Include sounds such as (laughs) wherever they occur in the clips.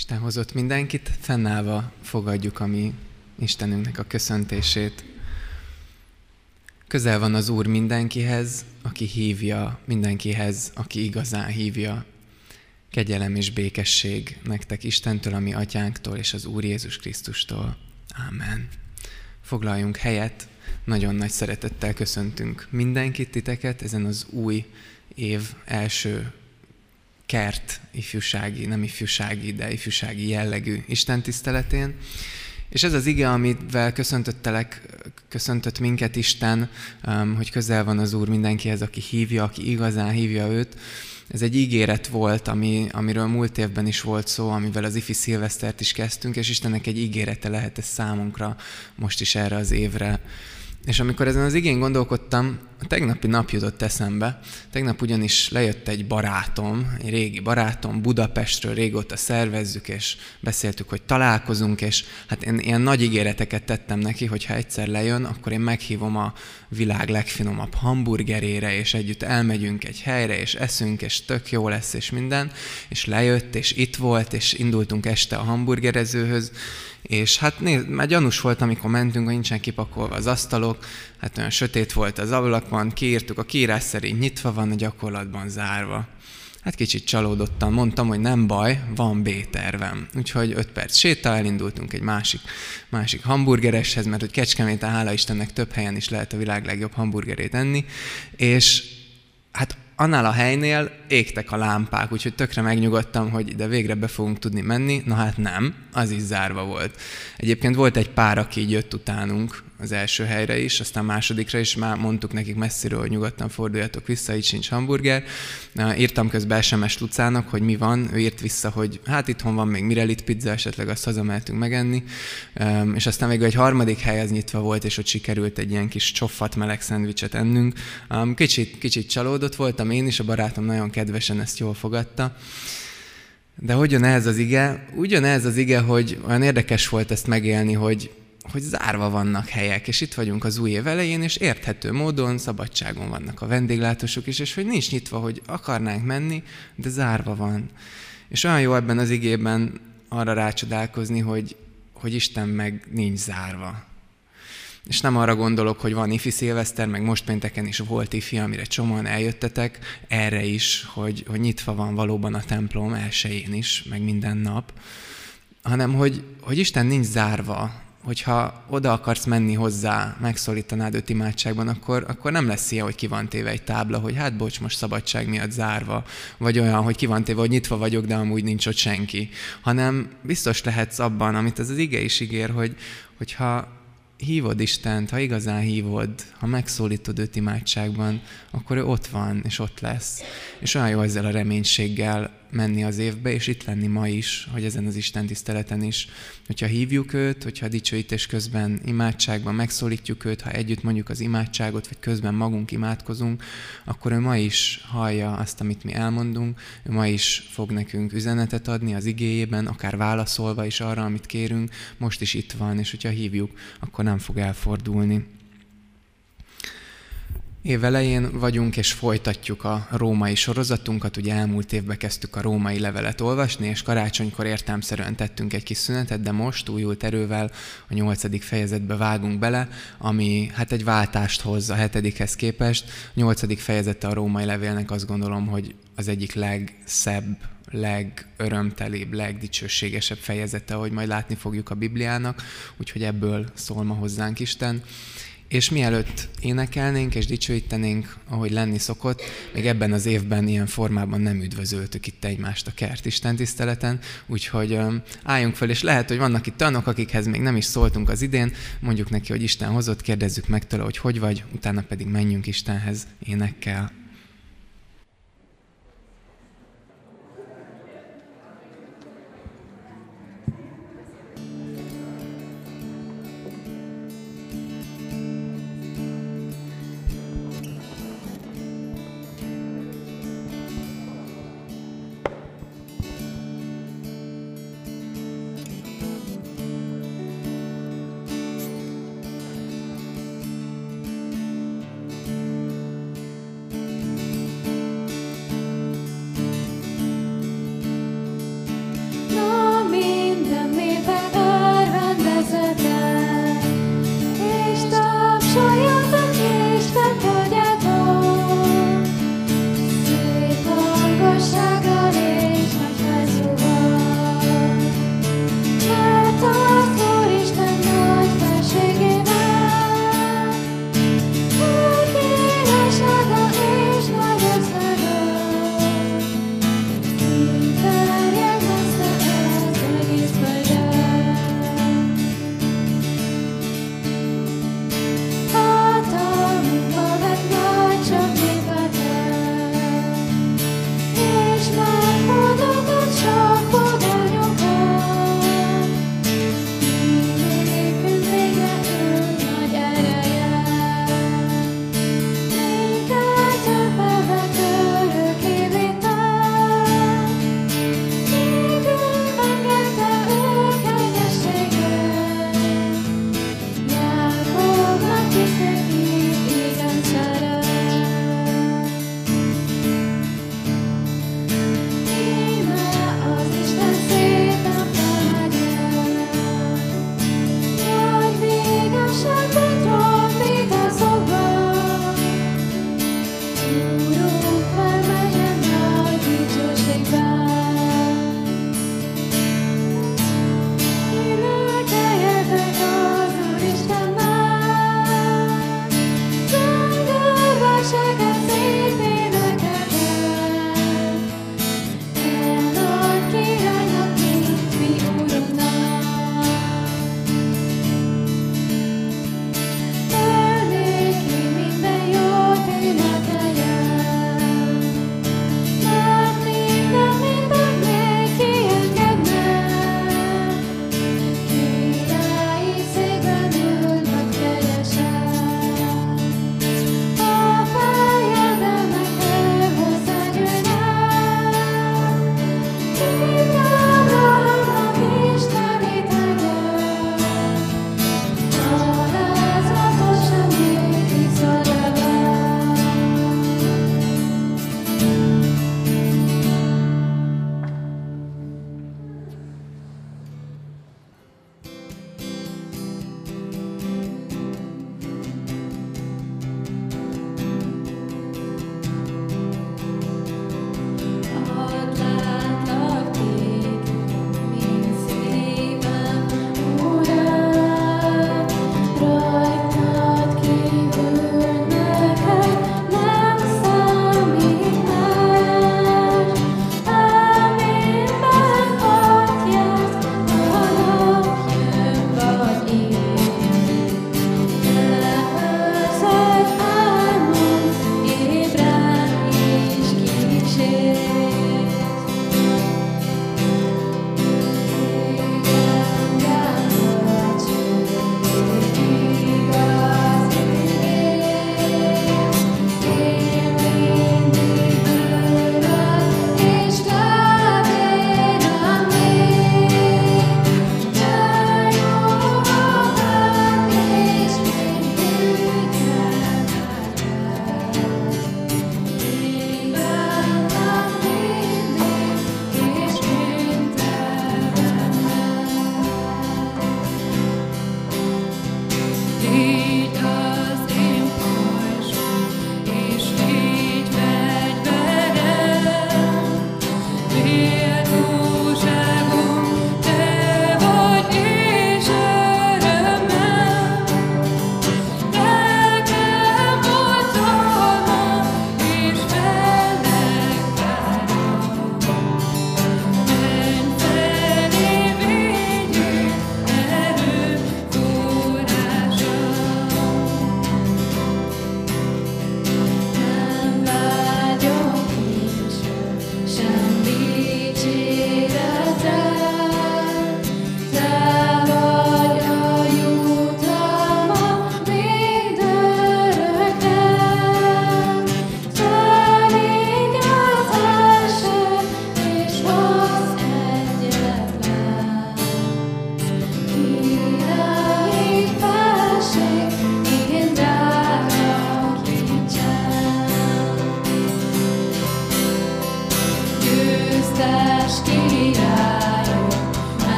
Isten hozott mindenkit, fennállva fogadjuk a mi Istenünknek a köszöntését. Közel van az Úr mindenkihez, aki hívja, mindenkihez, aki igazán hívja. Kegyelem és békesség nektek Istentől, ami atyánktól és az Úr Jézus Krisztustól. Ámen. Foglaljunk helyet, nagyon nagy szeretettel köszöntünk mindenkit titeket ezen az új év első kert ifjúsági, nem ifjúsági, de ifjúsági jellegű Isten tiszteletén. És ez az ige, amivel köszöntöttelek, köszöntött minket Isten, um, hogy közel van az Úr mindenkihez, aki hívja, aki igazán hívja őt. Ez egy ígéret volt, ami, amiről múlt évben is volt szó, amivel az ifi szilvesztert is kezdtünk, és Istennek egy ígérete lehet ez számunkra most is erre az évre. És amikor ezen az igén gondolkodtam, a tegnapi nap jutott eszembe. Tegnap ugyanis lejött egy barátom, egy régi barátom, Budapestről régóta szervezzük, és beszéltük, hogy találkozunk, és hát én ilyen nagy ígéreteket tettem neki, hogy ha egyszer lejön, akkor én meghívom a világ legfinomabb hamburgerére, és együtt elmegyünk egy helyre, és eszünk, és tök jó lesz, és minden. És lejött, és itt volt, és indultunk este a hamburgerezőhöz, és hát nézd, már gyanús volt, amikor mentünk, hogy nincsen kipakolva az asztalok, hát olyan sötét volt az ablakban, kiírtuk, a kiírás szerint nyitva van, a gyakorlatban zárva. Hát kicsit csalódottan mondtam, hogy nem baj, van B-tervem. Úgyhogy öt perc sétál, elindultunk egy másik, másik hamburgereshez, mert hogy Kecskeméten, hála Istennek több helyen is lehet a világ legjobb hamburgerét enni, és hát annál a helynél égtek a lámpák, úgyhogy tökre megnyugodtam, hogy ide végre be fogunk tudni menni. Na hát nem, az is zárva volt. Egyébként volt egy pár, aki jött utánunk az első helyre is, aztán másodikra is már mondtuk nekik messziről, hogy nyugodtan forduljatok vissza, így sincs hamburger. Írtam közben SMS Lucának, hogy mi van, ő írt vissza, hogy hát itthon van még Mirelit pizza, esetleg azt hazamehetünk megenni. És aztán még egy harmadik hely az nyitva volt, és ott sikerült egy ilyen kis csoffat meleg szendvicset ennünk. Kicsit, kicsit csalódott voltam én is, a barátom nagyon kedvesen ezt jól fogadta. De hogyan ez az ige? Ugyanez az ige, hogy olyan érdekes volt ezt megélni, hogy, hogy zárva vannak helyek, és itt vagyunk az új év elején, és érthető módon szabadságon vannak a vendéglátósok is, és hogy nincs nyitva, hogy akarnánk menni, de zárva van. És olyan jó ebben az igében arra rácsodálkozni, hogy, hogy Isten meg nincs zárva. És nem arra gondolok, hogy van ifi szilveszter, meg most pénteken is volt ifi, amire csomóan eljöttetek, erre is, hogy, hogy nyitva van valóban a templom elsőjén is, meg minden nap, hanem hogy, hogy Isten nincs zárva, hogyha oda akarsz menni hozzá, megszólítanád őt imádságban, akkor, akkor nem lesz ilyen, hogy ki van téve egy tábla, hogy hát bocs, most szabadság miatt zárva, vagy olyan, hogy ki van téve, hogy nyitva vagyok, de amúgy nincs ott senki. Hanem biztos lehetsz abban, amit ez az ige is ígér, hogy, hogyha hívod Istent, ha igazán hívod, ha megszólítod őt imádságban, akkor ő ott van, és ott lesz. És olyan jó ezzel a reménységgel menni az évbe, és itt lenni ma is, hogy ezen az Isten tiszteleten is. Hogyha hívjuk őt, hogyha dicsőítés közben imádságban megszólítjuk őt, ha együtt mondjuk az imádságot, vagy közben magunk imádkozunk, akkor ő ma is hallja azt, amit mi elmondunk, ő ma is fog nekünk üzenetet adni az igéjében, akár válaszolva is arra, amit kérünk, most is itt van, és hogyha hívjuk, akkor nem fog elfordulni. Év elején vagyunk, és folytatjuk a római sorozatunkat. Ugye elmúlt évben kezdtük a római levelet olvasni, és karácsonykor értelmszerűen tettünk egy kis szünetet, de most újult erővel a nyolcadik fejezetbe vágunk bele, ami hát egy váltást hoz a hetedikhez képest. A nyolcadik fejezete a római levélnek azt gondolom, hogy az egyik legszebb, legörömtelibb, legdicsőségesebb fejezete, ahogy majd látni fogjuk a Bibliának, úgyhogy ebből szól ma hozzánk Isten. És mielőtt énekelnénk és dicsőítenénk, ahogy lenni szokott, még ebben az évben ilyen formában nem üdvözöltük itt egymást a kert Isten tiszteleten, úgyhogy um, álljunk fel, és lehet, hogy vannak itt tanok, akikhez még nem is szóltunk az idén, mondjuk neki, hogy Isten hozott, kérdezzük meg tőle, hogy hogy vagy, utána pedig menjünk Istenhez énekkel.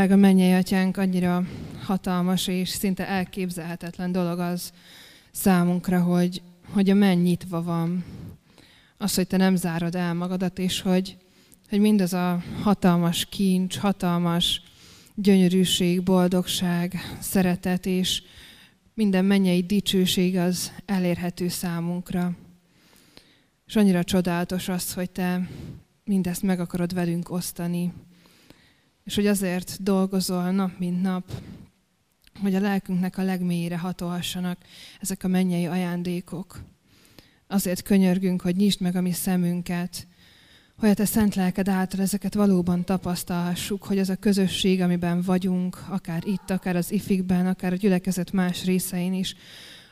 Drága mennyei atyánk, annyira hatalmas és szinte elképzelhetetlen dolog az számunkra, hogy, hogy a menny nyitva van. Az, hogy te nem zárod el magadat, és hogy, hogy mindaz a hatalmas kincs, hatalmas gyönyörűség, boldogság, szeretet és minden mennyei dicsőség az elérhető számunkra. És annyira csodálatos az, hogy te mindezt meg akarod velünk osztani, és hogy azért dolgozol nap mint nap, hogy a lelkünknek a legmélyére hatolhassanak ezek a mennyei ajándékok. Azért könyörgünk, hogy nyisd meg a mi szemünket, hogy a te szent lelked által ezeket valóban tapasztalhassuk, hogy az a közösség, amiben vagyunk, akár itt, akár az ifikben, akár a gyülekezet más részein is,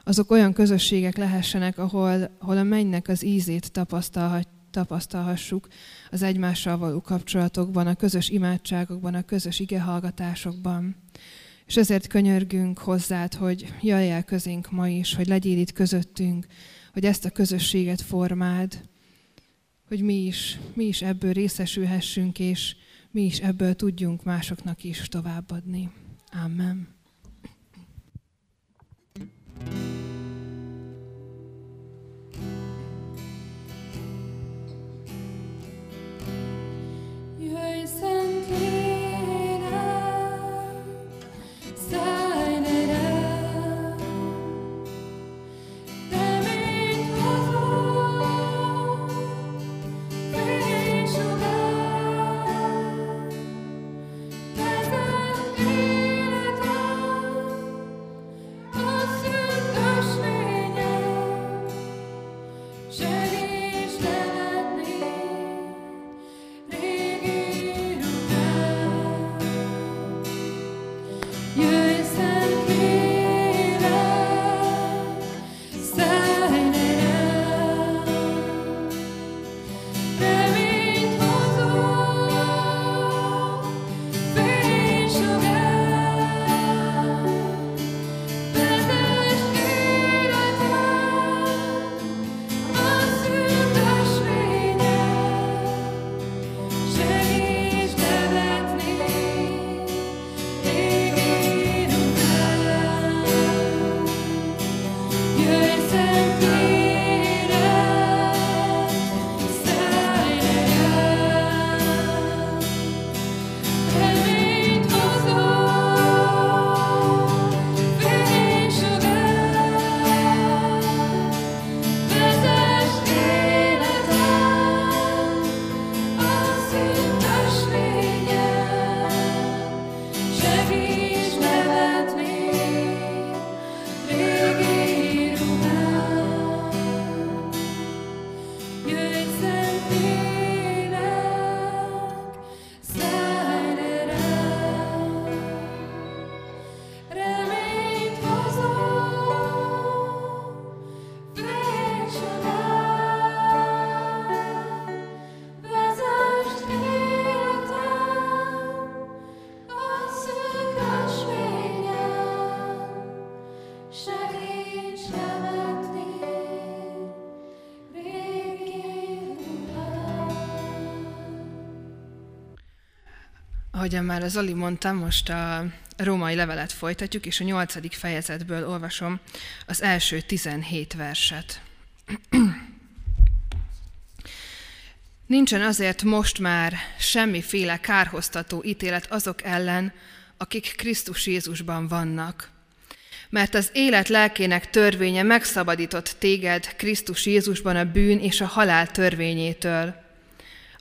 azok olyan közösségek lehessenek, ahol, ahol a mennynek az ízét tapasztalhat, tapasztalhassuk az egymással való kapcsolatokban, a közös imádságokban, a közös igehallgatásokban. És ezért könyörgünk hozzád, hogy jöjj el közénk ma is, hogy legyél itt közöttünk, hogy ezt a közösséget formáld, hogy mi is, mi is ebből részesülhessünk, és mi is ebből tudjunk másoknak is továbbadni. Amen. Jöjj, Szent Ahogyan már az Zoli mondta, most a római levelet folytatjuk, és a nyolcadik fejezetből olvasom az első 17 verset. Nincsen azért most már semmiféle kárhoztató ítélet azok ellen, akik Krisztus Jézusban vannak. Mert az élet lelkének törvénye megszabadított téged Krisztus Jézusban a bűn és a halál törvényétől –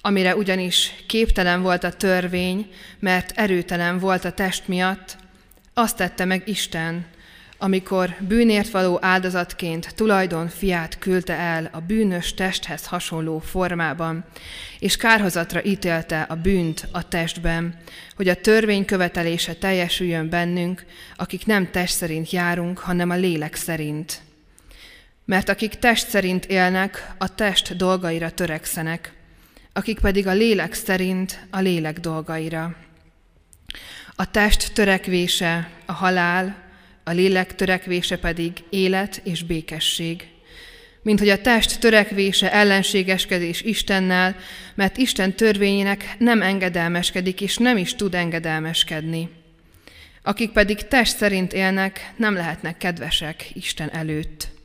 amire ugyanis képtelen volt a törvény, mert erőtelen volt a test miatt, azt tette meg Isten, amikor bűnért való áldozatként tulajdon fiát küldte el a bűnös testhez hasonló formában, és kárhozatra ítélte a bűnt a testben, hogy a törvény követelése teljesüljön bennünk, akik nem test szerint járunk, hanem a lélek szerint. Mert akik test szerint élnek, a test dolgaira törekszenek, akik pedig a lélek szerint a lélek dolgaira. A test törekvése a halál, a lélek törekvése pedig élet és békesség. mint hogy a test törekvése ellenségeskedés Istennel, mert Isten törvényének nem engedelmeskedik, és nem is tud engedelmeskedni. Akik pedig test szerint élnek, nem lehetnek kedvesek Isten előtt.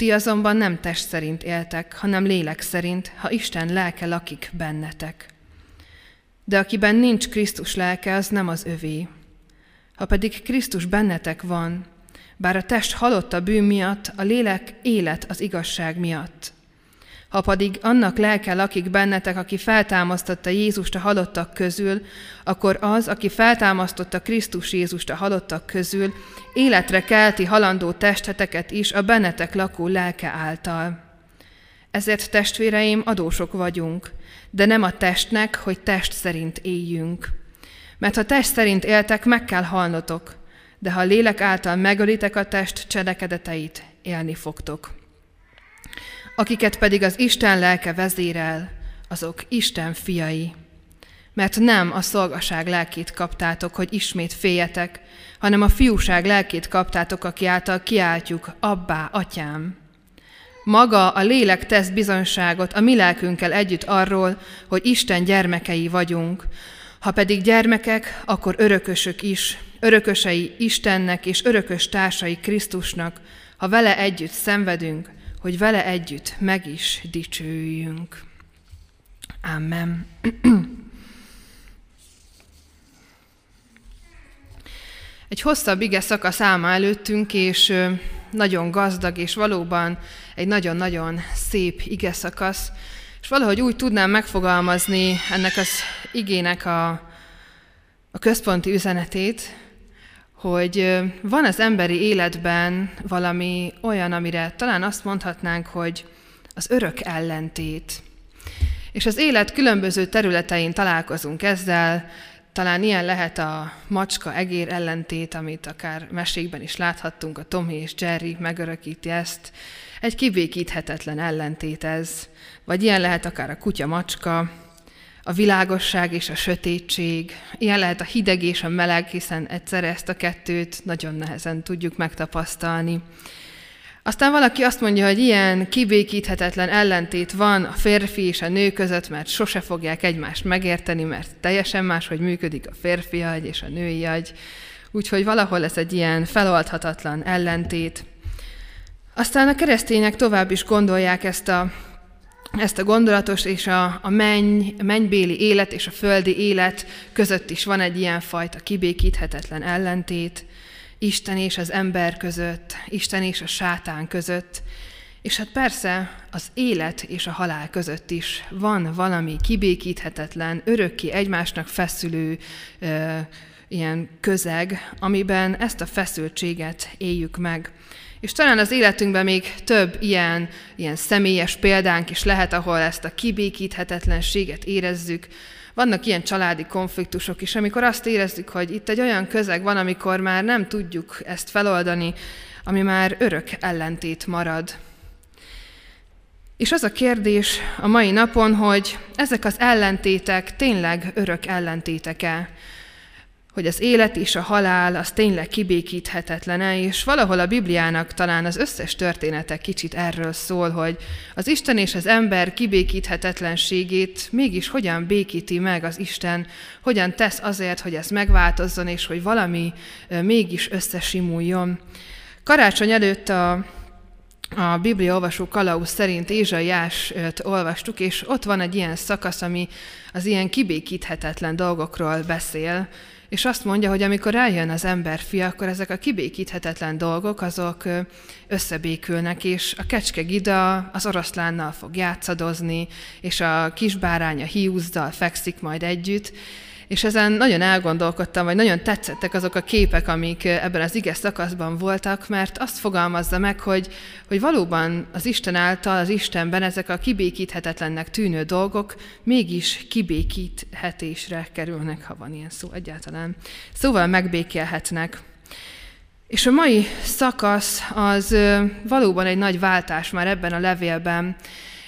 Ti azonban nem test szerint éltek, hanem lélek szerint, ha Isten lelke lakik bennetek. De akiben nincs Krisztus lelke, az nem az övé. Ha pedig Krisztus bennetek van, bár a test halott a bűn miatt, a lélek élet az igazság miatt. Ha pedig annak lelke lakik bennetek, aki feltámasztotta Jézust a halottak közül, akkor az, aki feltámasztotta Krisztus Jézust a halottak közül, életre kelti halandó testeteket is a bennetek lakó lelke által. Ezért testvéreim, adósok vagyunk, de nem a testnek, hogy test szerint éljünk. Mert ha test szerint éltek, meg kell halnotok, de ha lélek által megölitek a test cselekedeteit, élni fogtok. Akiket pedig az Isten lelke vezérel, azok Isten fiai. Mert nem a szolgaság lelkét kaptátok, hogy ismét féljetek, hanem a fiúság lelkét kaptátok, aki által kiáltjuk, abbá, atyám. Maga a lélek tesz bizonyságot a mi lelkünkkel együtt arról, hogy Isten gyermekei vagyunk. Ha pedig gyermekek, akkor örökösök is, örökösei Istennek és örökös társai Krisztusnak, ha vele együtt szenvedünk, hogy vele együtt meg is dicsőjünk. Amen. (clears throat) Egy hosszabb ige szakasz álma előttünk, és nagyon gazdag, és valóban egy nagyon-nagyon szép ige szakasz, és valahogy úgy tudnám megfogalmazni ennek az igének a, a központi üzenetét, hogy van az emberi életben valami olyan, amire talán azt mondhatnánk, hogy az örök ellentét. És az élet különböző területein találkozunk ezzel, talán ilyen lehet a macska-egér ellentét, amit akár mesékben is láthattunk, a Tommy és Jerry megörökíti ezt. Egy kibékíthetetlen ellentét ez. Vagy ilyen lehet akár a kutya-macska, a világosság és a sötétség, ilyen lehet a hideg és a meleg, hiszen egyszerre ezt a kettőt nagyon nehezen tudjuk megtapasztalni. Aztán valaki azt mondja, hogy ilyen kibékíthetetlen ellentét van a férfi és a nő között, mert sose fogják egymást megérteni, mert teljesen más, hogy működik a férfi agy és a női agy. Úgyhogy valahol ez egy ilyen feloldhatatlan ellentét. Aztán a keresztények tovább is gondolják ezt a ezt a gondolatos és a, a menny, mennybéli élet és a földi élet között is van egy ilyen fajta kibékíthetetlen ellentét, Isten és az ember között, Isten és a sátán között, és hát persze az élet és a halál között is van valami kibékíthetetlen, örökké egymásnak feszülő ö, ilyen közeg, amiben ezt a feszültséget éljük meg. És talán az életünkben még több ilyen, ilyen személyes példánk is lehet, ahol ezt a kibékíthetetlenséget érezzük. Vannak ilyen családi konfliktusok is, amikor azt érezzük, hogy itt egy olyan közeg van, amikor már nem tudjuk ezt feloldani, ami már örök ellentét marad. És az a kérdés a mai napon, hogy ezek az ellentétek tényleg örök ellentétek-e? Hogy az élet és a halál az tényleg kibékíthetetlen és valahol a Bibliának talán az összes története kicsit erről szól, hogy az Isten és az ember kibékíthetetlenségét mégis hogyan békíti meg az Isten, hogyan tesz azért, hogy ez megváltozzon, és hogy valami mégis összesimuljon. Karácsony előtt a, a Biblia olvasó Kalauz szerint Ézsaiást olvastuk, és ott van egy ilyen szakasz, ami az ilyen kibékíthetetlen dolgokról beszél, és azt mondja, hogy amikor eljön az ember fia, akkor ezek a kibékíthetetlen dolgok, azok összebékülnek, és a kecske gida az oroszlánnal fog játszadozni, és a kisbáránya hiúzdal fekszik majd együtt, és ezen nagyon elgondolkodtam, vagy nagyon tetszettek azok a képek, amik ebben az ige szakaszban voltak, mert azt fogalmazza meg, hogy, hogy valóban az Isten által, az Istenben ezek a kibékíthetetlennek tűnő dolgok mégis kibékíthetésre kerülnek, ha van ilyen szó egyáltalán. Szóval megbékélhetnek. És a mai szakasz az valóban egy nagy váltás már ebben a levélben,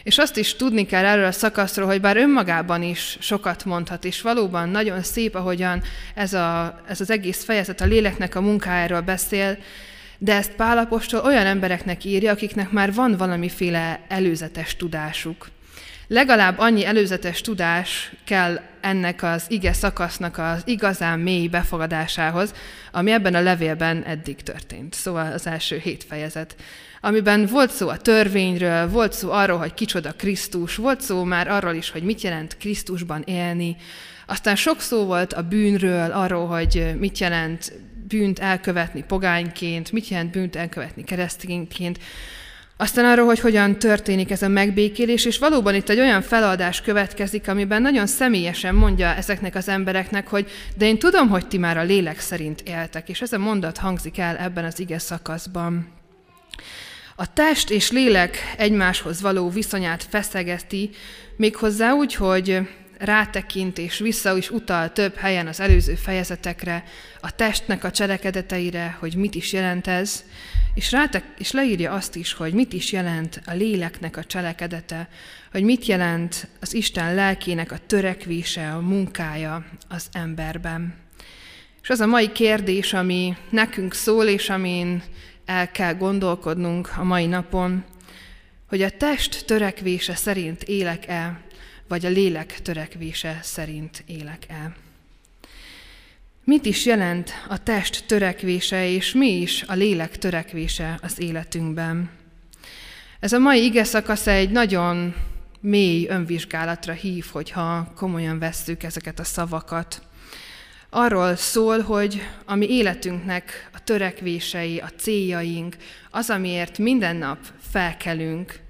és azt is tudni kell erről a szakaszról, hogy bár önmagában is sokat mondhat, és valóban nagyon szép, ahogyan ez, a, ez az egész fejezet a léleknek a munkájáról beszél, De ezt Pálapostól olyan embereknek írja, akiknek már van valamiféle előzetes tudásuk. Legalább annyi előzetes tudás kell ennek az ige szakasznak az igazán mély befogadásához, ami ebben a levélben eddig történt. Szóval az első hét fejezet amiben volt szó a törvényről, volt szó arról, hogy kicsoda Krisztus, volt szó már arról is, hogy mit jelent Krisztusban élni, aztán sok szó volt a bűnről, arról, hogy mit jelent bűnt elkövetni pogányként, mit jelent bűnt elkövetni keresztényként, aztán arról, hogy hogyan történik ez a megbékélés, és valóban itt egy olyan feladás következik, amiben nagyon személyesen mondja ezeknek az embereknek, hogy de én tudom, hogy ti már a lélek szerint éltek, és ez a mondat hangzik el ebben az ige szakaszban. A test és lélek egymáshoz való viszonyát feszegeti, méghozzá úgy, hogy rátekint és vissza is utal több helyen az előző fejezetekre, a testnek a cselekedeteire, hogy mit is jelent ez, és, rátek, és leírja azt is, hogy mit is jelent a léleknek a cselekedete, hogy mit jelent az Isten lelkének a törekvése, a munkája az emberben. És az a mai kérdés, ami nekünk szól, és amin el kell gondolkodnunk a mai napon, hogy a test törekvése szerint élek-e, vagy a lélek törekvése szerint élek-e. Mit is jelent a test törekvése, és mi is a lélek törekvése az életünkben? Ez a mai ige szakasz egy nagyon mély önvizsgálatra hív, hogyha komolyan vesszük ezeket a szavakat. Arról szól, hogy a mi életünknek a törekvései, a céljaink, az, amiért minden nap felkelünk,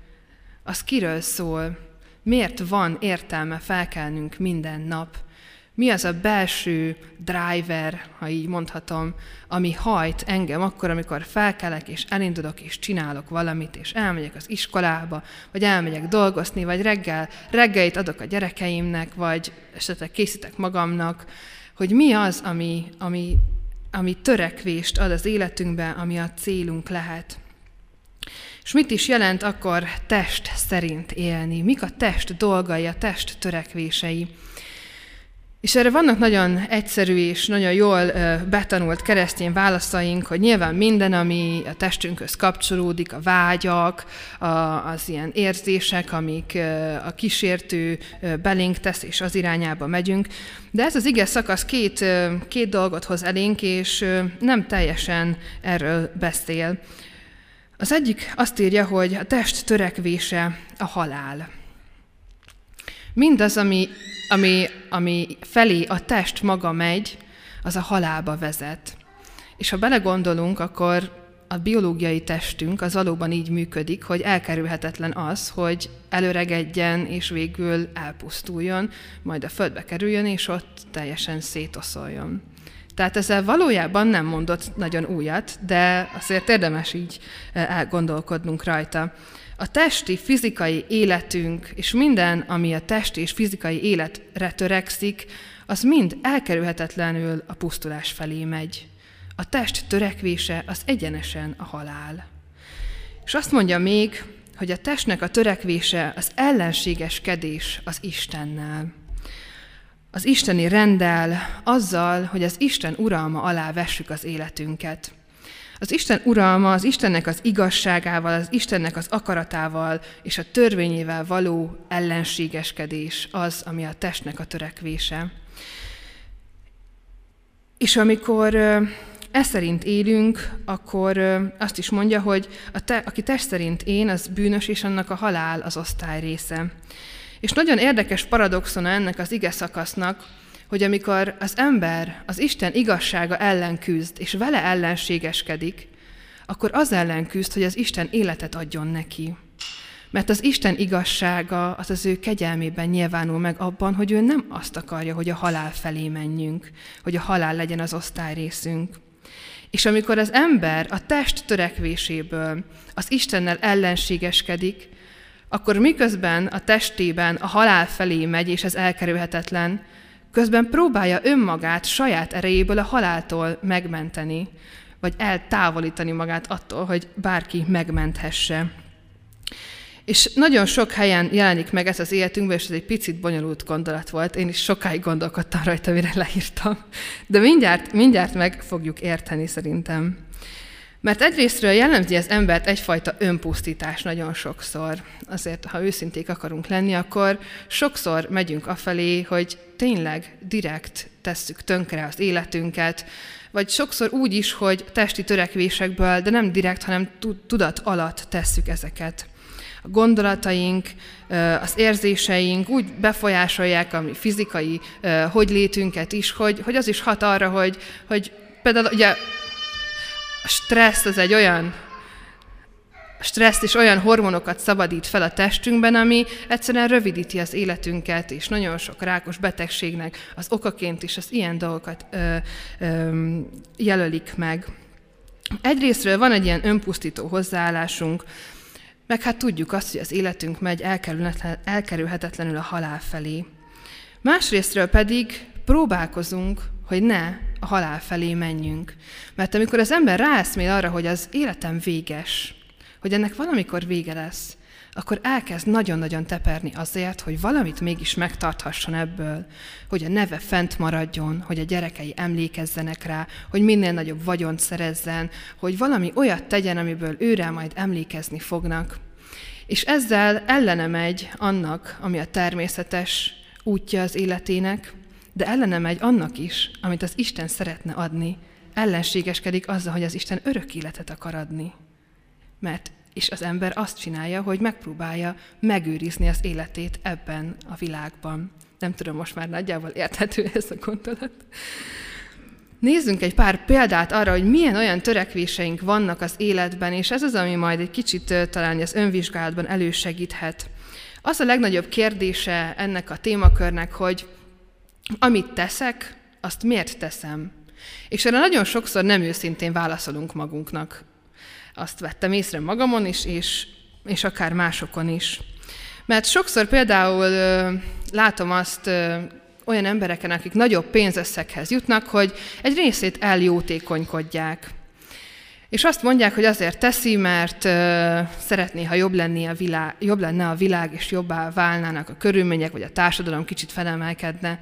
az kiről szól, miért van értelme felkelnünk minden nap, mi az a belső driver, ha így mondhatom, ami hajt engem akkor, amikor felkelek, és elindulok, és csinálok valamit, és elmegyek az iskolába, vagy elmegyek dolgozni, vagy reggel, reggelit adok a gyerekeimnek, vagy esetleg készítek magamnak, hogy mi az, ami, ami, ami törekvést ad az életünkben, ami a célunk lehet. És mit is jelent akkor test szerint élni? Mik a test dolgai, a test törekvései? És erre vannak nagyon egyszerű és nagyon jól betanult keresztény válaszaink, hogy nyilván minden, ami a testünkhöz kapcsolódik, a vágyak, az ilyen érzések, amik a kísértő belénk tesz, és az irányába megyünk. De ez az ige szakasz két, két dolgot hoz elénk, és nem teljesen erről beszél. Az egyik azt írja, hogy a test törekvése a halál. Mindaz, ami, ami, ami felé a test maga megy, az a halálba vezet. És ha belegondolunk, akkor a biológiai testünk az valóban így működik, hogy elkerülhetetlen az, hogy előregedjen és végül elpusztuljon, majd a földbe kerüljön, és ott teljesen szétoszoljon. Tehát ezzel valójában nem mondott nagyon újat, de azért érdemes így eh, elgondolkodnunk rajta. A testi, fizikai életünk és minden, ami a testi és fizikai életre törekszik, az mind elkerülhetetlenül a pusztulás felé megy. A test törekvése az egyenesen a halál. És azt mondja még, hogy a testnek a törekvése az ellenségeskedés az Istennel. Az isteni rendel azzal, hogy az Isten uralma alá vessük az életünket. Az Isten uralma, az Istennek az igazságával, az Istennek az akaratával és a törvényével való ellenségeskedés az, ami a testnek a törekvése. És amikor e szerint élünk, akkor azt is mondja, hogy a te, aki test szerint én, az bűnös, és annak a halál az osztály része. És nagyon érdekes paradoxona ennek az ige szakasznak, hogy amikor az ember az Isten igazsága ellen küzd, és vele ellenségeskedik, akkor az ellen küzd, hogy az Isten életet adjon neki. Mert az Isten igazsága az az ő kegyelmében nyilvánul meg abban, hogy ő nem azt akarja, hogy a halál felé menjünk, hogy a halál legyen az osztály részünk. És amikor az ember a test törekvéséből az Istennel ellenségeskedik, akkor miközben a testében a halál felé megy, és ez elkerülhetetlen, közben próbálja önmagát saját erejéből a haláltól megmenteni, vagy eltávolítani magát attól, hogy bárki megmenthesse. És nagyon sok helyen jelenik meg ez az életünkben, és ez egy picit bonyolult gondolat volt. Én is sokáig gondolkodtam rajta, mire leírtam. De mindjárt, mindjárt meg fogjuk érteni szerintem. Mert egyrésztről jellemzi az embert egyfajta önpusztítás nagyon sokszor. Azért, ha őszinték akarunk lenni, akkor sokszor megyünk afelé, hogy tényleg direkt tesszük tönkre az életünket, vagy sokszor úgy is, hogy testi törekvésekből, de nem direkt, hanem tudat alatt tesszük ezeket. A gondolataink, az érzéseink úgy befolyásolják a mi fizikai hogy létünket is, hogy, hogy az is hat arra, hogy, hogy például ugye a stressz az egy olyan stressz és olyan hormonokat szabadít fel a testünkben, ami egyszerűen rövidíti az életünket, és nagyon sok rákos betegségnek az okaként is az ilyen dolgokat ö, ö, jelölik meg. Egyrésztről van egy ilyen önpusztító hozzáállásunk, meg hát tudjuk azt, hogy az életünk megy elkerülhetetlenül a halál felé. Másrésztről pedig próbálkozunk, hogy ne a halál felé menjünk. Mert amikor az ember ráeszmél arra, hogy az életem véges, hogy ennek valamikor vége lesz, akkor elkezd nagyon-nagyon teperni azért, hogy valamit mégis megtarthasson ebből, hogy a neve fent maradjon, hogy a gyerekei emlékezzenek rá, hogy minél nagyobb vagyont szerezzen, hogy valami olyat tegyen, amiből őre majd emlékezni fognak. És ezzel ellene megy annak, ami a természetes útja az életének, de ellene megy annak is, amit az Isten szeretne adni, ellenségeskedik azzal, hogy az Isten örök életet akar adni. Mert és az ember azt csinálja, hogy megpróbálja megőrizni az életét ebben a világban. Nem tudom, most már nagyjából érthető (laughs) ez a gondolat. Nézzünk egy pár példát arra, hogy milyen olyan törekvéseink vannak az életben, és ez az, ami majd egy kicsit talán az önvizsgálatban elősegíthet. Az a legnagyobb kérdése ennek a témakörnek, hogy amit teszek, azt miért teszem? És erre nagyon sokszor nem őszintén válaszolunk magunknak. Azt vettem észre magamon is, és, és akár másokon is. Mert sokszor például ö, látom azt ö, olyan embereken, akik nagyobb pénzösszeghez jutnak, hogy egy részét eljótékonykodják. És azt mondják, hogy azért teszi, mert ö, szeretné, ha jobb, lenni a világ, jobb lenne a világ, és jobbá válnának a körülmények, vagy a társadalom kicsit felemelkedne.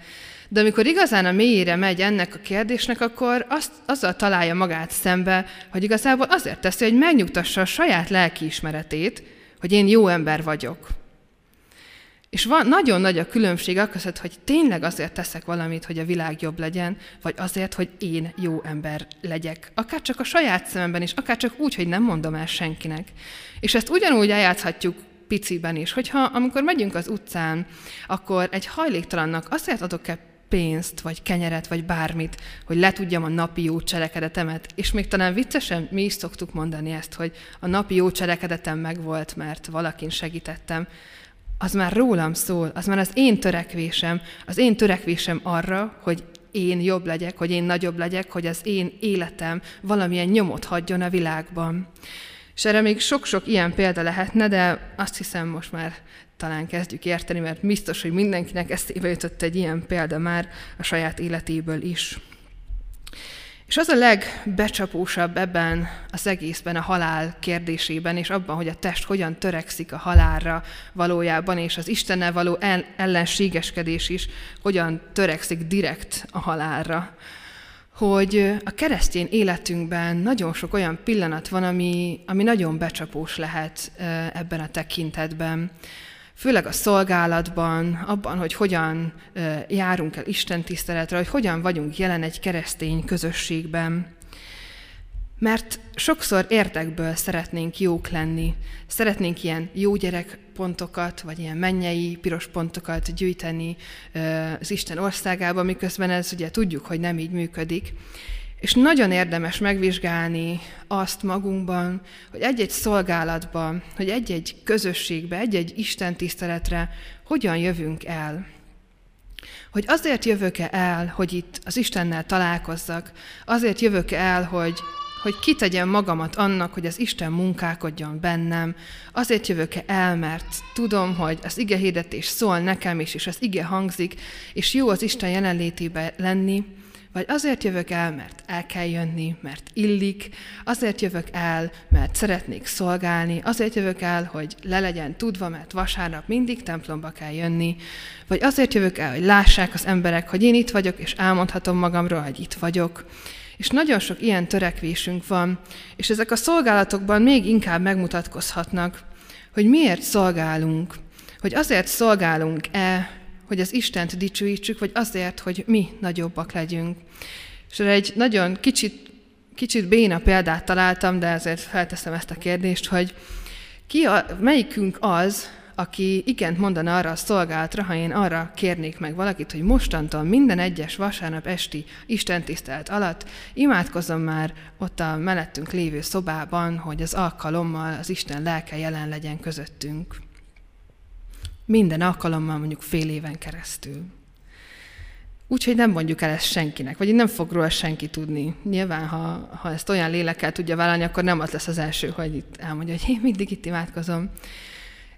De amikor igazán a mélyére megy ennek a kérdésnek, akkor azt, azzal találja magát szembe, hogy igazából azért teszi, hogy megnyugtassa a saját lelkiismeretét, hogy én jó ember vagyok. És van, nagyon nagy a különbség a között, hogy tényleg azért teszek valamit, hogy a világ jobb legyen, vagy azért, hogy én jó ember legyek. Akár csak a saját szememben is, akár csak úgy, hogy nem mondom el senkinek. És ezt ugyanúgy eljátszhatjuk piciben is, hogyha amikor megyünk az utcán, akkor egy hajléktalannak azért adok-e pénzt, vagy kenyeret, vagy bármit, hogy letudjam a napi jó cselekedetemet. És még talán viccesen mi is szoktuk mondani ezt, hogy a napi jó cselekedetem megvolt, mert valakin segítettem. Az már rólam szól, az már az én törekvésem, az én törekvésem arra, hogy én jobb legyek, hogy én nagyobb legyek, hogy az én életem valamilyen nyomot hagyjon a világban. És erre még sok-sok ilyen példa lehetne, de azt hiszem most már talán kezdjük érteni, mert biztos, hogy mindenkinek eszébe jutott egy ilyen példa már a saját életéből is. És az a legbecsapósabb ebben az egészben a halál kérdésében, és abban, hogy a test hogyan törekszik a halálra valójában, és az Istennel való ellenségeskedés is hogyan törekszik direkt a halálra. Hogy a keresztény életünkben nagyon sok olyan pillanat van, ami, ami nagyon becsapós lehet ebben a tekintetben főleg a szolgálatban, abban, hogy hogyan járunk el Isten tiszteletre, hogy hogyan vagyunk jelen egy keresztény közösségben. Mert sokszor értekből szeretnénk jók lenni, szeretnénk ilyen jó gyerekpontokat, vagy ilyen mennyei piros pontokat gyűjteni az Isten országába, miközben ez ugye tudjuk, hogy nem így működik. És nagyon érdemes megvizsgálni azt magunkban, hogy egy-egy szolgálatban, hogy egy-egy közösségbe, egy-egy Isten tiszteletre hogyan jövünk el. Hogy azért jövök-e el, hogy itt az Istennel találkozzak, azért jövök el, hogy, hogy kitegyem magamat annak, hogy az Isten munkálkodjon bennem, azért jövök-e el, mert tudom, hogy az ige hirdetés szól nekem is, és az ige hangzik, és jó az Isten jelenlétébe lenni, vagy azért jövök el, mert el kell jönni, mert illik, azért jövök el, mert szeretnék szolgálni, azért jövök el, hogy le legyen tudva, mert vasárnap mindig templomba kell jönni, vagy azért jövök el, hogy lássák az emberek, hogy én itt vagyok, és elmondhatom magamról, hogy itt vagyok. És nagyon sok ilyen törekvésünk van, és ezek a szolgálatokban még inkább megmutatkozhatnak, hogy miért szolgálunk, hogy azért szolgálunk-e, hogy az Istent dicsőítsük, vagy azért, hogy mi nagyobbak legyünk. És egy nagyon kicsit, kicsit béna példát találtam, de ezért felteszem ezt a kérdést, hogy ki a, melyikünk az, aki igent mondana arra a szolgálatra, ha én arra kérnék meg valakit, hogy mostantól minden egyes vasárnap esti istentisztelet alatt imádkozom már ott a mellettünk lévő szobában, hogy az alkalommal az Isten lelke jelen legyen közöttünk. Minden alkalommal mondjuk fél éven keresztül. Úgyhogy nem mondjuk el ezt senkinek, vagy nem fog róla senki tudni. Nyilván, ha, ha ezt olyan lélekkel tudja vállalni, akkor nem az lesz az első, hogy itt elmondja, hogy én mindig itt imádkozom.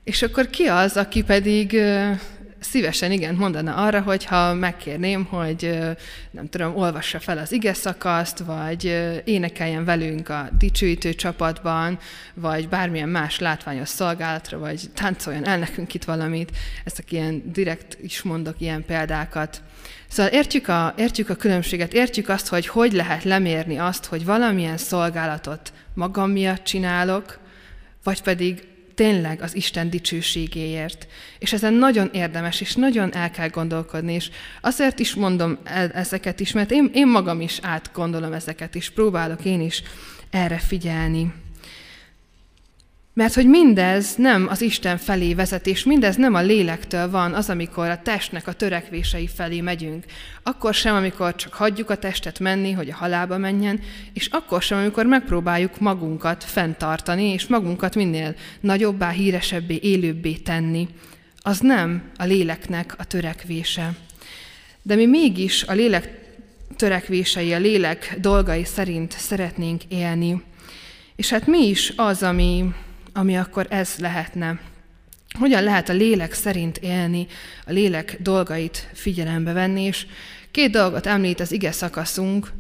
És akkor ki az, aki pedig szívesen igen mondana arra, hogy ha megkérném, hogy nem tudom, olvassa fel az ige szakaszt, vagy énekeljen velünk a dicsőítő csapatban, vagy bármilyen más látványos szolgálatra, vagy táncoljon el nekünk itt valamit. Ezek ilyen direkt is mondok ilyen példákat. Szóval értjük a, értjük a különbséget, értjük azt, hogy hogy lehet lemérni azt, hogy valamilyen szolgálatot magam miatt csinálok, vagy pedig tényleg az Isten dicsőségéért. És ezen nagyon érdemes, és nagyon el kell gondolkodni, és azért is mondom ezeket is, mert én, én magam is átgondolom ezeket, és próbálok én is erre figyelni. Mert hogy mindez nem az Isten felé vezet, és mindez nem a lélektől van, az, amikor a testnek a törekvései felé megyünk. Akkor sem, amikor csak hagyjuk a testet menni, hogy a halába menjen, és akkor sem, amikor megpróbáljuk magunkat fenntartani, és magunkat minél nagyobbá, híresebbé, élőbbé tenni. Az nem a léleknek a törekvése. De mi mégis a lélek törekvései, a lélek dolgai szerint szeretnénk élni. És hát mi is az, ami ami akkor ez lehetne. Hogyan lehet a lélek szerint élni, a lélek dolgait figyelembe venni, és két dolgot említ az ige szakaszunk.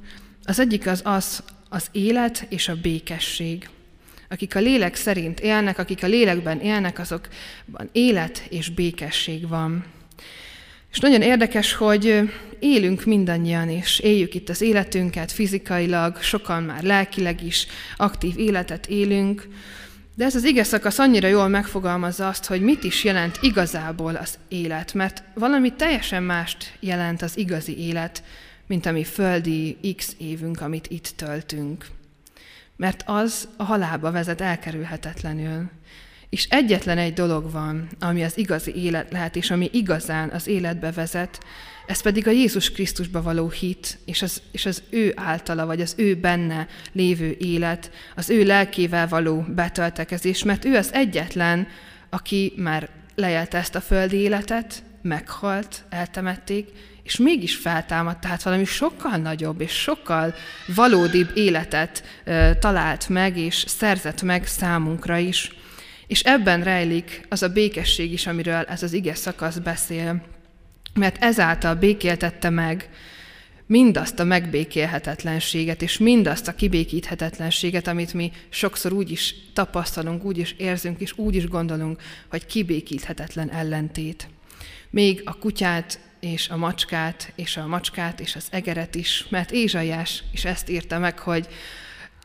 Az egyik az az, az élet és a békesség. Akik a lélek szerint élnek, akik a lélekben élnek, azokban élet és békesség van. És nagyon érdekes, hogy élünk mindannyian, és éljük itt az életünket fizikailag, sokan már lelkileg is aktív életet élünk, de ez az ige szakasz annyira jól megfogalmazza azt, hogy mit is jelent igazából az élet, mert valami teljesen mást jelent az igazi élet, mint a mi földi x évünk, amit itt töltünk. Mert az a halálba vezet elkerülhetetlenül. És egyetlen egy dolog van, ami az igazi élet lehet, és ami igazán az életbe vezet, ez pedig a Jézus Krisztusba való hit, és az, és az ő általa, vagy az ő benne lévő élet, az ő lelkével való betöltekezés, mert ő az egyetlen, aki már lejelte ezt a földi életet, meghalt, eltemették, és mégis feltámadt, tehát valami sokkal nagyobb és sokkal valódibb életet ö, talált meg, és szerzett meg számunkra is. És ebben rejlik az a békesség is, amiről ez az ige szakasz beszél mert ezáltal békéltette meg mindazt a megbékélhetetlenséget, és mindazt a kibékíthetetlenséget, amit mi sokszor úgy is tapasztalunk, úgy is érzünk, és úgy is gondolunk, hogy kibékíthetetlen ellentét. Még a kutyát és a macskát, és a macskát és az egeret is, mert Ézsaiás is ezt írta meg, hogy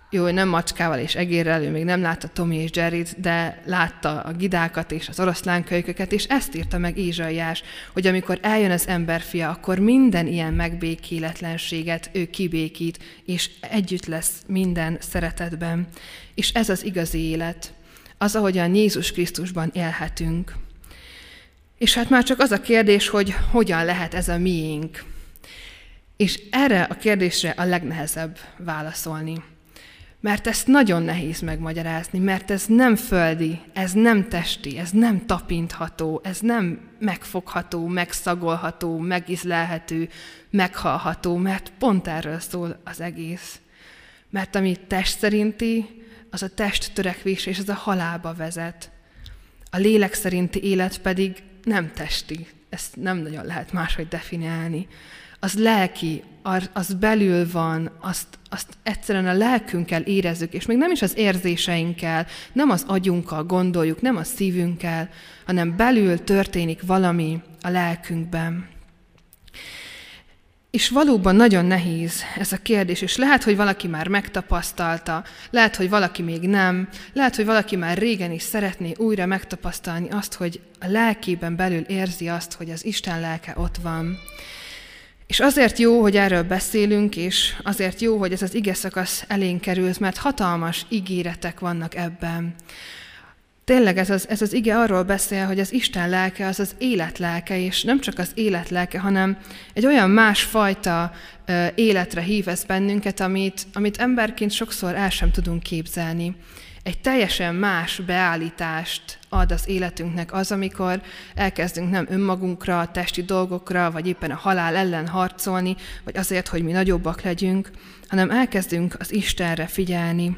jó, hogy nem macskával és egérrel, ő még nem látta Tomi és Jerryt, de látta a gidákat és az oroszlánkölyköket, és ezt írta meg Ézsaiás, hogy amikor eljön az emberfia, akkor minden ilyen megbékéletlenséget ő kibékít, és együtt lesz minden szeretetben. És ez az igazi élet, az, ahogyan Jézus Krisztusban élhetünk. És hát már csak az a kérdés, hogy hogyan lehet ez a miénk. És erre a kérdésre a legnehezebb válaszolni. Mert ezt nagyon nehéz megmagyarázni, mert ez nem földi, ez nem testi, ez nem tapintható, ez nem megfogható, megszagolható, megizlelhető, meghalható, mert pont erről szól az egész. Mert ami test szerinti, az a test törekvés és az a halálba vezet. A lélek szerinti élet pedig nem testi, ezt nem nagyon lehet máshogy definiálni az lelki, az belül van, azt, azt egyszerűen a lelkünkkel érezzük, és még nem is az érzéseinkkel, nem az agyunkkal gondoljuk, nem a szívünkkel, hanem belül történik valami a lelkünkben. És valóban nagyon nehéz ez a kérdés, és lehet, hogy valaki már megtapasztalta, lehet, hogy valaki még nem, lehet, hogy valaki már régen is szeretné újra megtapasztalni azt, hogy a lelkében belül érzi azt, hogy az Isten lelke ott van. És azért jó, hogy erről beszélünk, és azért jó, hogy ez az ige szakasz elénk került, mert hatalmas ígéretek vannak ebben. Tényleg ez az, ez az ige arról beszél, hogy az Isten lelke az az élet lelke, és nem csak az élet lelke, hanem egy olyan másfajta életre hív ez bennünket, amit, amit emberként sokszor el sem tudunk képzelni. Egy teljesen más beállítást ad az életünknek az, amikor elkezdünk nem önmagunkra, testi dolgokra, vagy éppen a halál ellen harcolni, vagy azért, hogy mi nagyobbak legyünk, hanem elkezdünk az Istenre figyelni.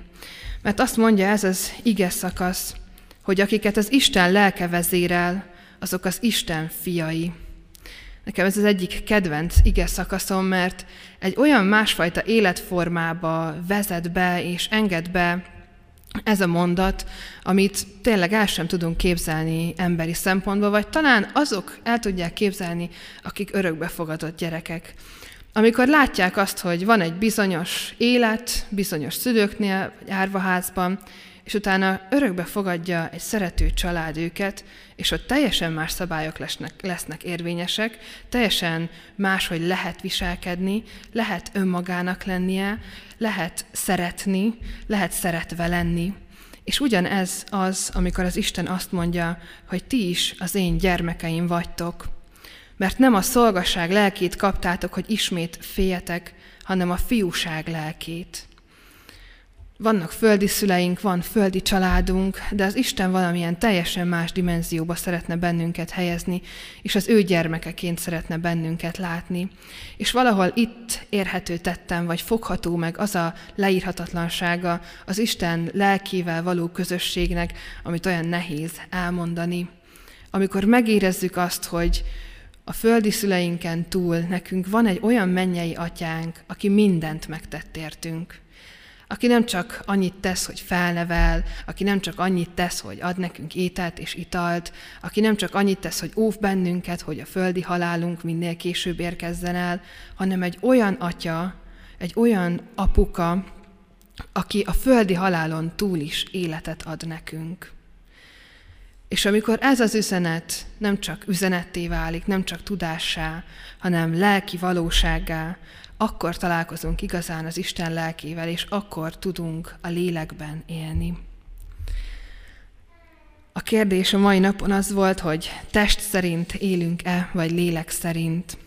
Mert azt mondja ez az ige szakasz, hogy akiket az Isten lelke vezérel, azok az Isten fiai. Nekem ez az egyik kedvenc ige szakaszom, mert egy olyan másfajta életformába vezet be és enged be ez a mondat, amit tényleg el sem tudunk képzelni emberi szempontból, vagy talán azok el tudják képzelni, akik örökbefogadott gyerekek. Amikor látják azt, hogy van egy bizonyos élet, bizonyos szülőknél, vagy árvaházban, és utána örökbe fogadja egy szerető család őket, és ott teljesen más szabályok lesznek, lesznek érvényesek, teljesen más, hogy lehet viselkedni, lehet önmagának lennie, lehet szeretni, lehet szeretve lenni. És ugyanez az, amikor az Isten azt mondja, hogy ti is az én gyermekeim vagytok. Mert nem a szolgasság lelkét kaptátok, hogy ismét féljetek, hanem a fiúság lelkét. Vannak földi szüleink, van földi családunk, de az Isten valamilyen teljesen más dimenzióba szeretne bennünket helyezni, és az ő gyermekeként szeretne bennünket látni. És valahol itt érhető tettem, vagy fogható meg az a leírhatatlansága az Isten lelkével való közösségnek, amit olyan nehéz elmondani. Amikor megérezzük azt, hogy a földi szüleinken túl nekünk van egy olyan mennyei atyánk, aki mindent megtett értünk aki nem csak annyit tesz, hogy felnevel, aki nem csak annyit tesz, hogy ad nekünk ételt és italt, aki nem csak annyit tesz, hogy óv bennünket, hogy a földi halálunk minél később érkezzen el, hanem egy olyan atya, egy olyan apuka, aki a földi halálon túl is életet ad nekünk. És amikor ez az üzenet nem csak üzenetté válik, nem csak tudássá, hanem lelki valósággá, akkor találkozunk igazán az Isten lelkével, és akkor tudunk a lélekben élni. A kérdés a mai napon az volt, hogy test szerint élünk-e, vagy lélek szerint.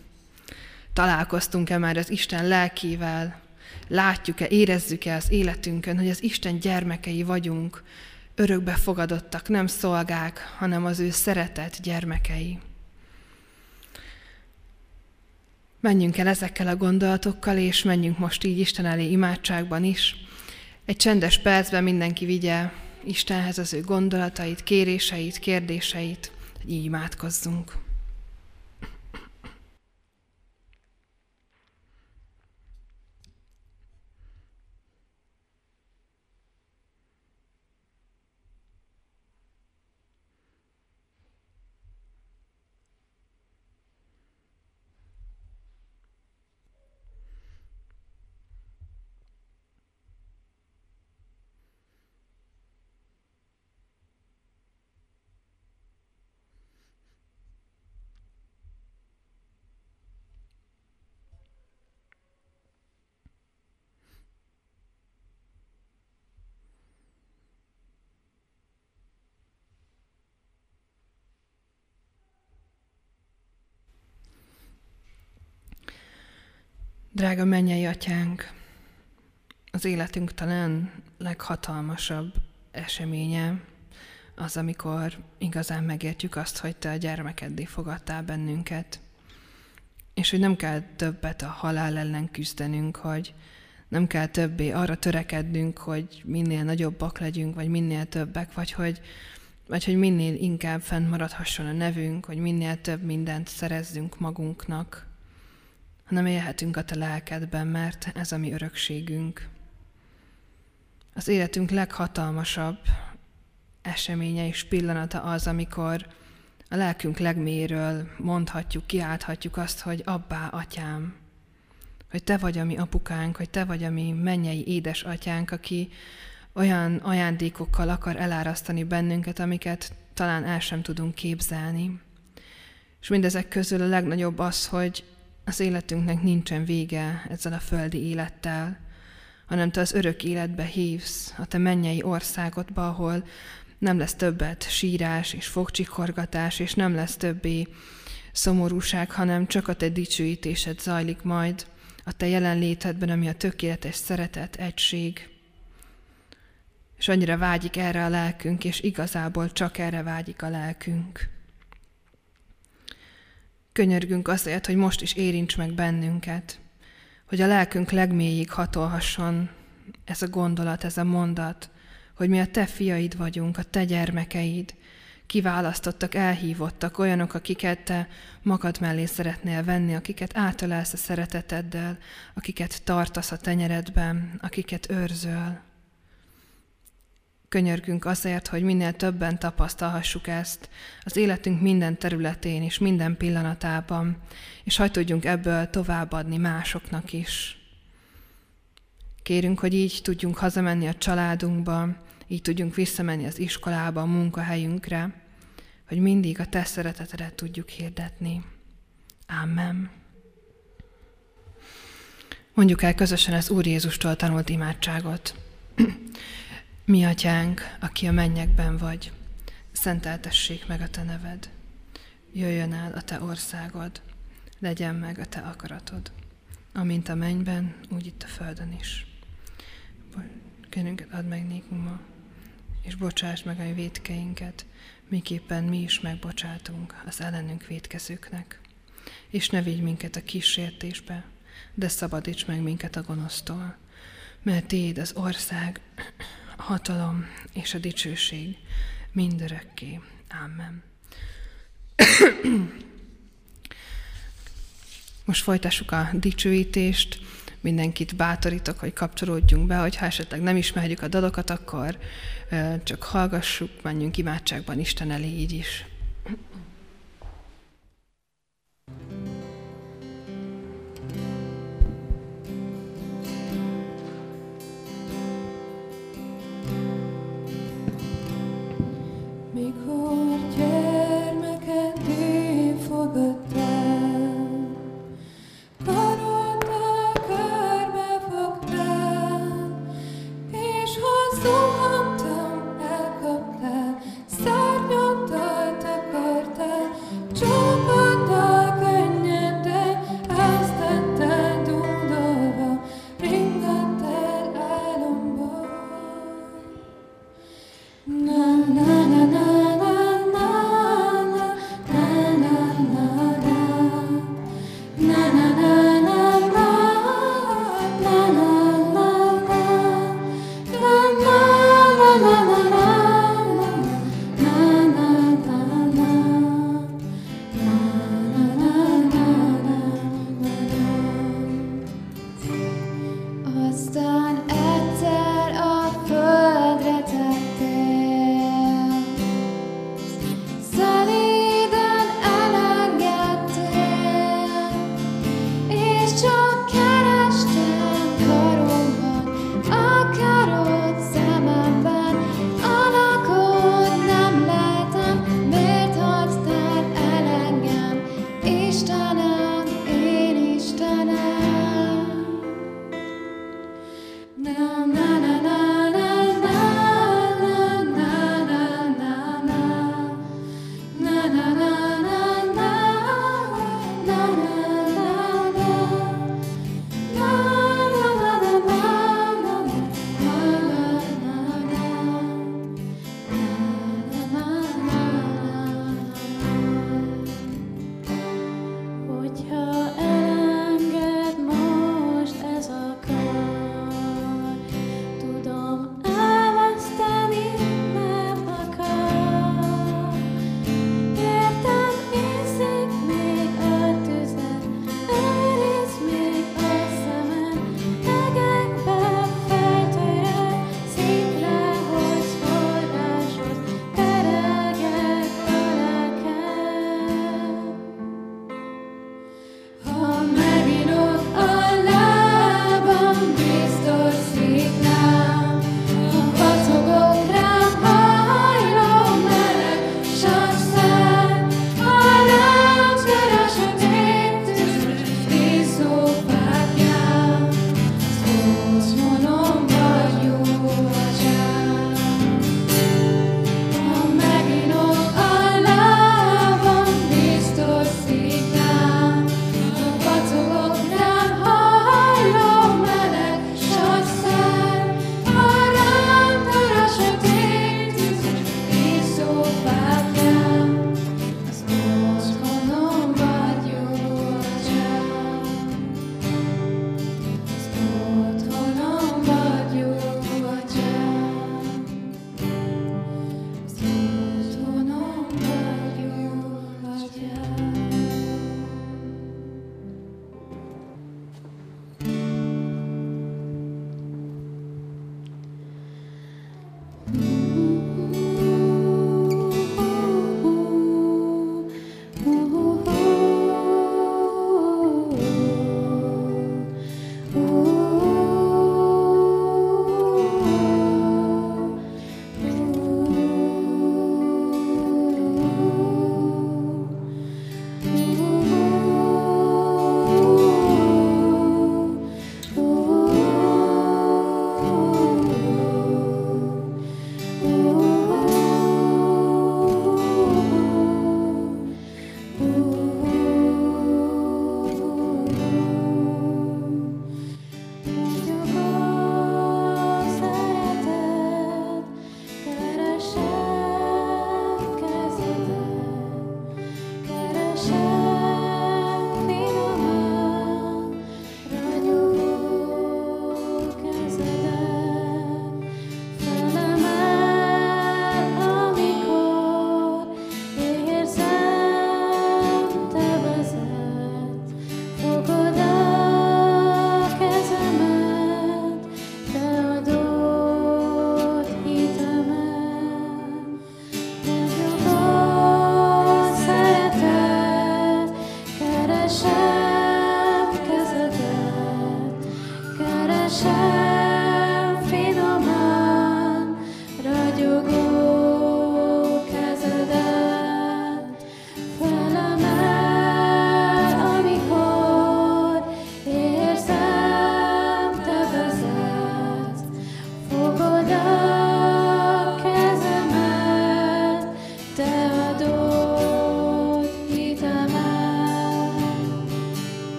Találkoztunk-e már az Isten lelkével, látjuk-e, érezzük-e az életünkön, hogy az Isten gyermekei vagyunk, örökbe fogadottak, nem szolgák, hanem az ő szeretett gyermekei. Menjünk el ezekkel a gondolatokkal, és menjünk most így Isten elé imádságban is. Egy csendes percben mindenki vigye Istenhez az ő gondolatait, kéréseit, kérdéseit, így imádkozzunk. Drága mennyei atyánk, az életünk talán leghatalmasabb eseménye az, amikor igazán megértjük azt, hogy te a gyermekeddé fogadtál bennünket, és hogy nem kell többet a halál ellen küzdenünk, hogy nem kell többé arra törekednünk, hogy minél nagyobbak legyünk, vagy minél többek, vagy hogy, vagy hogy minél inkább fennmaradhasson a nevünk, hogy minél több mindent szerezzünk magunknak, hanem élhetünk a te lelkedben, mert ez a mi örökségünk. Az életünk leghatalmasabb eseménye és pillanata az, amikor a lelkünk legméről mondhatjuk, kiálthatjuk azt, hogy abbá, atyám. hogy te vagy a mi apukánk, hogy te vagy a mi mennyei édesatyánk, aki olyan ajándékokkal akar elárasztani bennünket, amiket talán el sem tudunk képzelni. És mindezek közül a legnagyobb az, hogy az életünknek nincsen vége ezzel a földi élettel, hanem te az örök életbe hívsz, a te mennyei országodba, ahol nem lesz többet sírás és fogcsikorgatás, és nem lesz többé szomorúság, hanem csak a te dicsőítésed zajlik majd a te jelenlétedben, ami a tökéletes szeretet, egység. És annyira vágyik erre a lelkünk, és igazából csak erre vágyik a lelkünk. Könyörgünk azért, hogy most is érints meg bennünket, hogy a lelkünk legmélyig hatolhasson ez a gondolat, ez a mondat, hogy mi a te fiaid vagyunk, a te gyermekeid, kiválasztottak, elhívottak, olyanok, akiket te magad mellé szeretnél venni, akiket átölelsz a szereteteddel, akiket tartasz a tenyeredben, akiket őrzöl. Könyörgünk azért, hogy minél többen tapasztalhassuk ezt az életünk minden területén és minden pillanatában, és hogy tudjunk ebből továbbadni másoknak is. Kérünk, hogy így tudjunk hazamenni a családunkba, így tudjunk visszamenni az iskolába, a munkahelyünkre, hogy mindig a te szeretetedet tudjuk hirdetni. Amen. Mondjuk el közösen az Úr Jézustól tanult imádságot. Mi atyánk, aki a mennyekben vagy, szenteltessék meg a te neved. Jöjjön el a te országod, legyen meg a te akaratod, amint a mennyben, úgy itt a földön is. Kérünket add meg nékünk ma, és bocsáss meg a védkeinket, miképpen mi is megbocsátunk az ellenünk védkezőknek. És ne vigy minket a kísértésbe, de szabadíts meg minket a gonosztól, mert Téd az ország, hatalom és a dicsőség mindörökké. Amen. Most folytassuk a dicsőítést. Mindenkit bátorítok, hogy kapcsolódjunk be, hogy ha esetleg nem ismerjük a dalokat, akkor csak hallgassuk, menjünk imádságban Isten elé így is.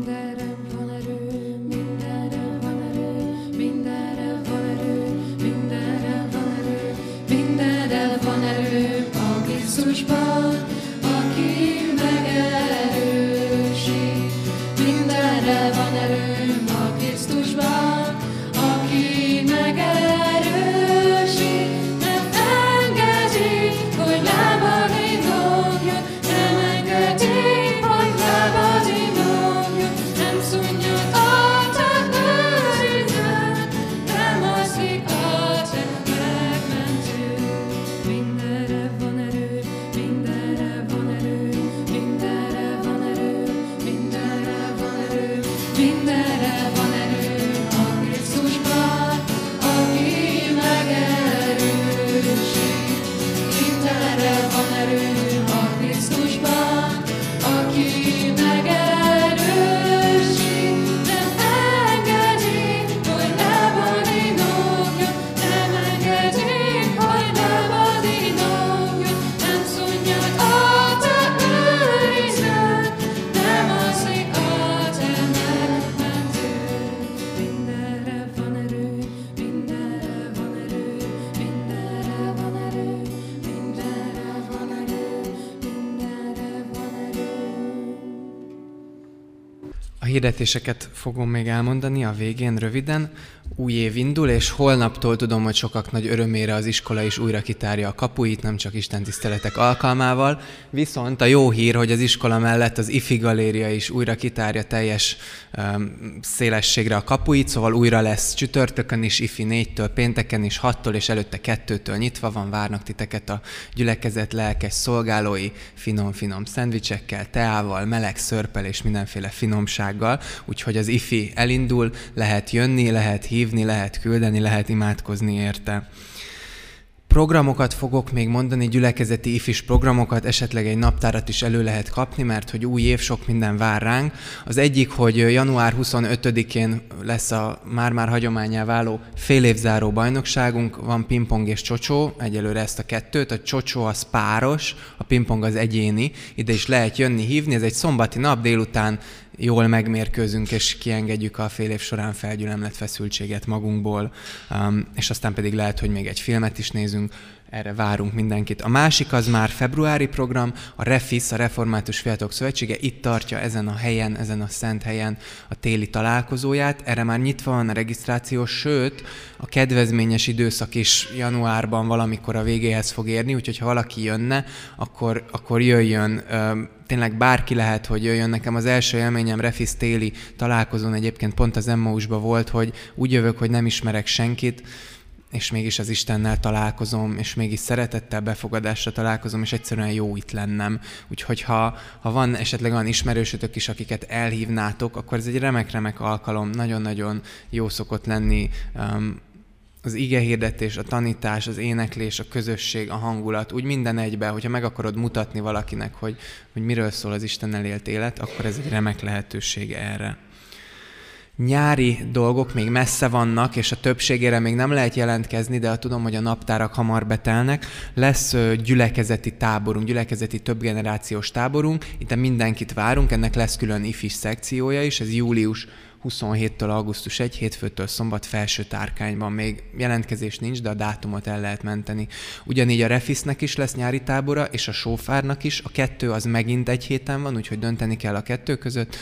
that I hirdetéseket fogom még elmondani a végén röviden új év indul, és holnaptól tudom, hogy sokak nagy örömére az iskola is újra kitárja a kapuit, nem csak Isten tiszteletek alkalmával. Viszont a jó hír, hogy az iskola mellett az IFI galéria is újra kitárja teljes um, szélességre a kapuit, szóval újra lesz csütörtökön is, IFI 4-től, pénteken is, 6-tól és előtte 2-től nyitva van, várnak titeket a gyülekezet lelkes szolgálói finom-finom szendvicsekkel, teával, meleg szörpel és mindenféle finomsággal, úgyhogy az IFI elindul, lehet jönni, lehet hívni, hívni, lehet küldeni, lehet imádkozni érte. Programokat fogok még mondani, gyülekezeti ifis programokat, esetleg egy naptárat is elő lehet kapni, mert hogy új év, sok minden vár ránk. Az egyik, hogy január 25-én lesz a már-már hagyományá váló fél évzáró bajnokságunk, van pingpong és csocsó, egyelőre ezt a kettőt, a csocsó az páros, a pingpong az egyéni, ide is lehet jönni, hívni, ez egy szombati nap délután jól megmérkőzünk, és kiengedjük a fél év során felgyülemlett feszültséget magunkból, um, és aztán pedig lehet, hogy még egy filmet is nézünk, erre várunk mindenkit. A másik az már februári program, a REFIS, a Református Fiatalok Szövetsége itt tartja ezen a helyen, ezen a szent helyen a téli találkozóját. Erre már nyitva van a regisztráció, sőt, a kedvezményes időszak is januárban valamikor a végéhez fog érni, úgyhogy ha valaki jönne, akkor, akkor jöjjön tényleg bárki lehet, hogy jöjjön. Nekem az első élményem Refis téli találkozón egyébként pont az Emmausba volt, hogy úgy jövök, hogy nem ismerek senkit, és mégis az Istennel találkozom, és mégis szeretettel, befogadásra találkozom, és egyszerűen jó itt lennem. Úgyhogy ha, ha van esetleg olyan ismerősötök is, akiket elhívnátok, akkor ez egy remek-remek alkalom, nagyon-nagyon jó szokott lenni um, az ige hirdetés, a tanítás, az éneklés, a közösség, a hangulat, úgy minden egybe, hogyha meg akarod mutatni valakinek, hogy, hogy miről szól az Isten elélt élet, akkor ez egy remek lehetőség erre nyári dolgok még messze vannak, és a többségére még nem lehet jelentkezni, de tudom, hogy a naptárak hamar betelnek. Lesz gyülekezeti táborunk, gyülekezeti többgenerációs táborunk. Itt mindenkit várunk, ennek lesz külön ifis szekciója is, ez július 27-től augusztus 1, hétfőtől szombat felső tárkányban. Még jelentkezés nincs, de a dátumot el lehet menteni. Ugyanígy a Refisnek is lesz nyári tábora, és a Sófárnak is. A kettő az megint egy héten van, úgyhogy dönteni kell a kettő között.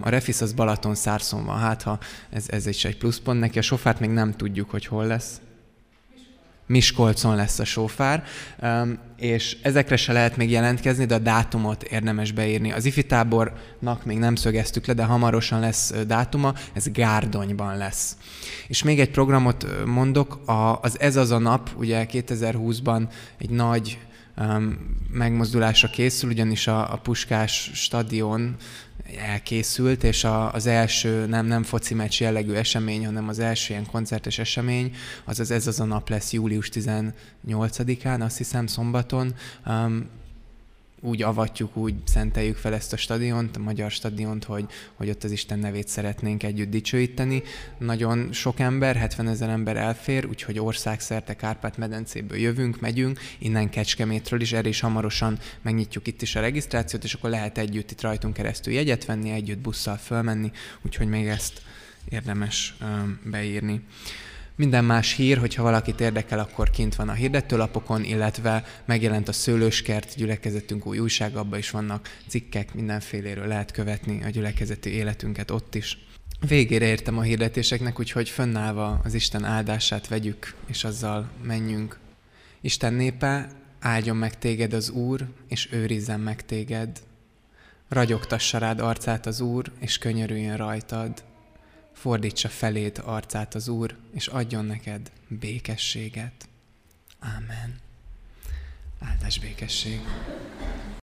A Refis az Balaton szárszon van, hát ha ez, ez is egy pluszpont neki. A Sófárt még nem tudjuk, hogy hol lesz. Miskolcon lesz a sofár, és ezekre se lehet még jelentkezni, de a dátumot érdemes beírni. Az ifi tábornak még nem szögeztük le, de hamarosan lesz dátuma, ez Gárdonyban lesz. És még egy programot mondok, az Ez az a nap, ugye 2020-ban egy nagy megmozdulásra készül, ugyanis a, a Puskás stadion elkészült, és a, az első nem, nem foci meccs jellegű esemény, hanem az első ilyen koncertes esemény, az az ez az a nap lesz július 18-án, azt hiszem szombaton. Um, úgy avatjuk, úgy szenteljük fel ezt a stadiont, a magyar stadiont, hogy, hogy ott az Isten nevét szeretnénk együtt dicsőíteni. Nagyon sok ember, 70 ezer ember elfér, úgyhogy országszerte Kárpát-medencéből jövünk, megyünk, innen Kecskemétről is, erre is hamarosan megnyitjuk itt is a regisztrációt, és akkor lehet együtt itt rajtunk keresztül jegyet venni, együtt busszal fölmenni, úgyhogy még ezt érdemes beírni. Minden más hír, hogyha valakit érdekel, akkor kint van a hirdetőlapokon, illetve megjelent a Szőlőskert gyülekezetünk új újság, abban is vannak cikkek, mindenféléről lehet követni a gyülekezeti életünket ott is. Végére értem a hirdetéseknek, úgyhogy fönnállva az Isten áldását vegyük, és azzal menjünk. Isten népe, áldjon meg téged az Úr, és őrizzen meg téged. Ragyogtassa rád arcát az Úr, és könyörüljön rajtad fordítsa feléd arcát az Úr, és adjon neked békességet. Ámen. Áldás békesség.